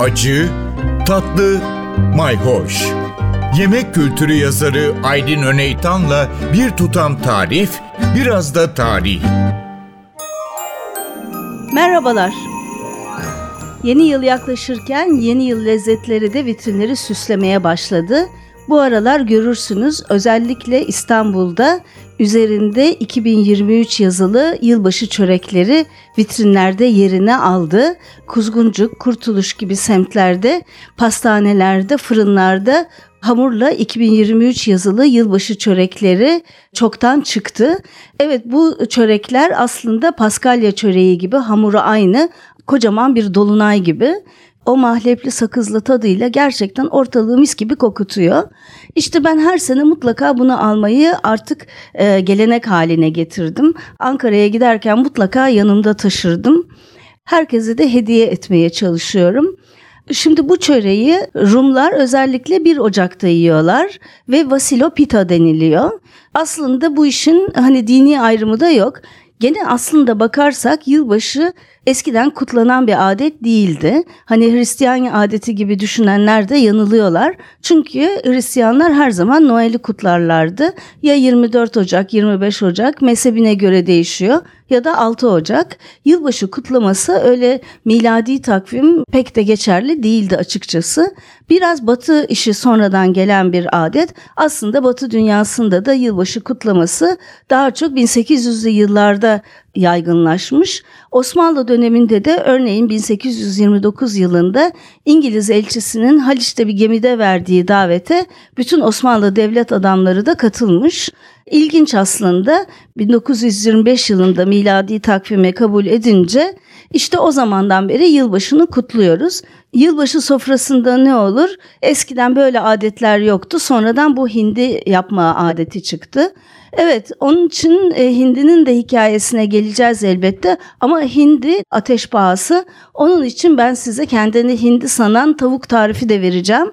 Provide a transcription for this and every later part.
acı, tatlı, mayhoş. Yemek kültürü yazarı Aydın Öneytan'la bir tutam tarif, biraz da tarih. Merhabalar. Yeni yıl yaklaşırken yeni yıl lezzetleri de vitrinleri süslemeye başladı. Bu aralar görürsünüz özellikle İstanbul'da üzerinde 2023 yazılı yılbaşı çörekleri vitrinlerde yerini aldı. Kuzguncuk, Kurtuluş gibi semtlerde, pastanelerde, fırınlarda hamurla 2023 yazılı yılbaşı çörekleri çoktan çıktı. Evet bu çörekler aslında Paskalya çöreği gibi hamuru aynı kocaman bir dolunay gibi o mahlepli sakızlı tadıyla gerçekten ortalığı mis gibi kokutuyor. İşte ben her sene mutlaka bunu almayı artık e, gelenek haline getirdim. Ankara'ya giderken mutlaka yanımda taşırdım. Herkese de hediye etmeye çalışıyorum. Şimdi bu çöreği Rumlar özellikle 1 Ocak'ta yiyorlar ve Vasilo Pita deniliyor. Aslında bu işin hani dini ayrımı da yok. Gene aslında bakarsak yılbaşı eskiden kutlanan bir adet değildi. Hani Hristiyan adeti gibi düşünenler de yanılıyorlar. Çünkü Hristiyanlar her zaman Noel'i kutlarlardı. Ya 24 Ocak, 25 Ocak mezhebine göre değişiyor ya da 6 Ocak. Yılbaşı kutlaması öyle miladi takvim pek de geçerli değildi açıkçası. Biraz batı işi sonradan gelen bir adet. Aslında batı dünyasında da yılbaşı kutlaması daha çok 1800'lü yıllarda yaygınlaşmış. Osmanlı döneminde de örneğin 1829 yılında İngiliz elçisinin Haliç'te bir gemide verdiği davete bütün Osmanlı devlet adamları da katılmış. İlginç aslında 1925 yılında miladi takvime kabul edince işte o zamandan beri yılbaşını kutluyoruz. Yılbaşı sofrasında ne olur? Eskiden böyle adetler yoktu. Sonradan bu hindi yapma adeti çıktı. Evet onun için e, hindinin de hikayesine geleceğiz elbette ama hindi ateş pahası. Onun için ben size kendini hindi sanan tavuk tarifi de vereceğim.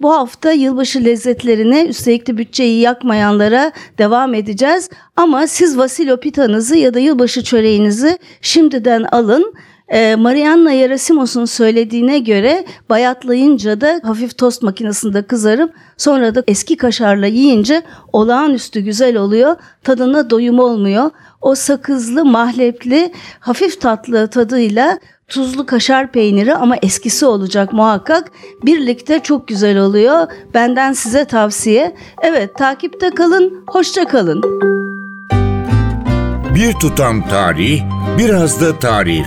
Bu hafta yılbaşı lezzetlerine üstelik de bütçeyi yakmayanlara devam edeceğiz. Ama siz Vasilo pitanızı ya da yılbaşı çöreğinizi şimdiden alın. E, Marianna Yarasimos'un söylediğine göre bayatlayınca da hafif tost makinesinde kızarıp sonra da eski kaşarla yiyince olağanüstü güzel oluyor. Tadına doyum olmuyor. O sakızlı, mahlepli, hafif tatlı tadıyla tuzlu kaşar peyniri ama eskisi olacak muhakkak. Birlikte çok güzel oluyor. Benden size tavsiye. Evet takipte kalın, hoşça kalın. Bir tutam tarih, biraz da tarif.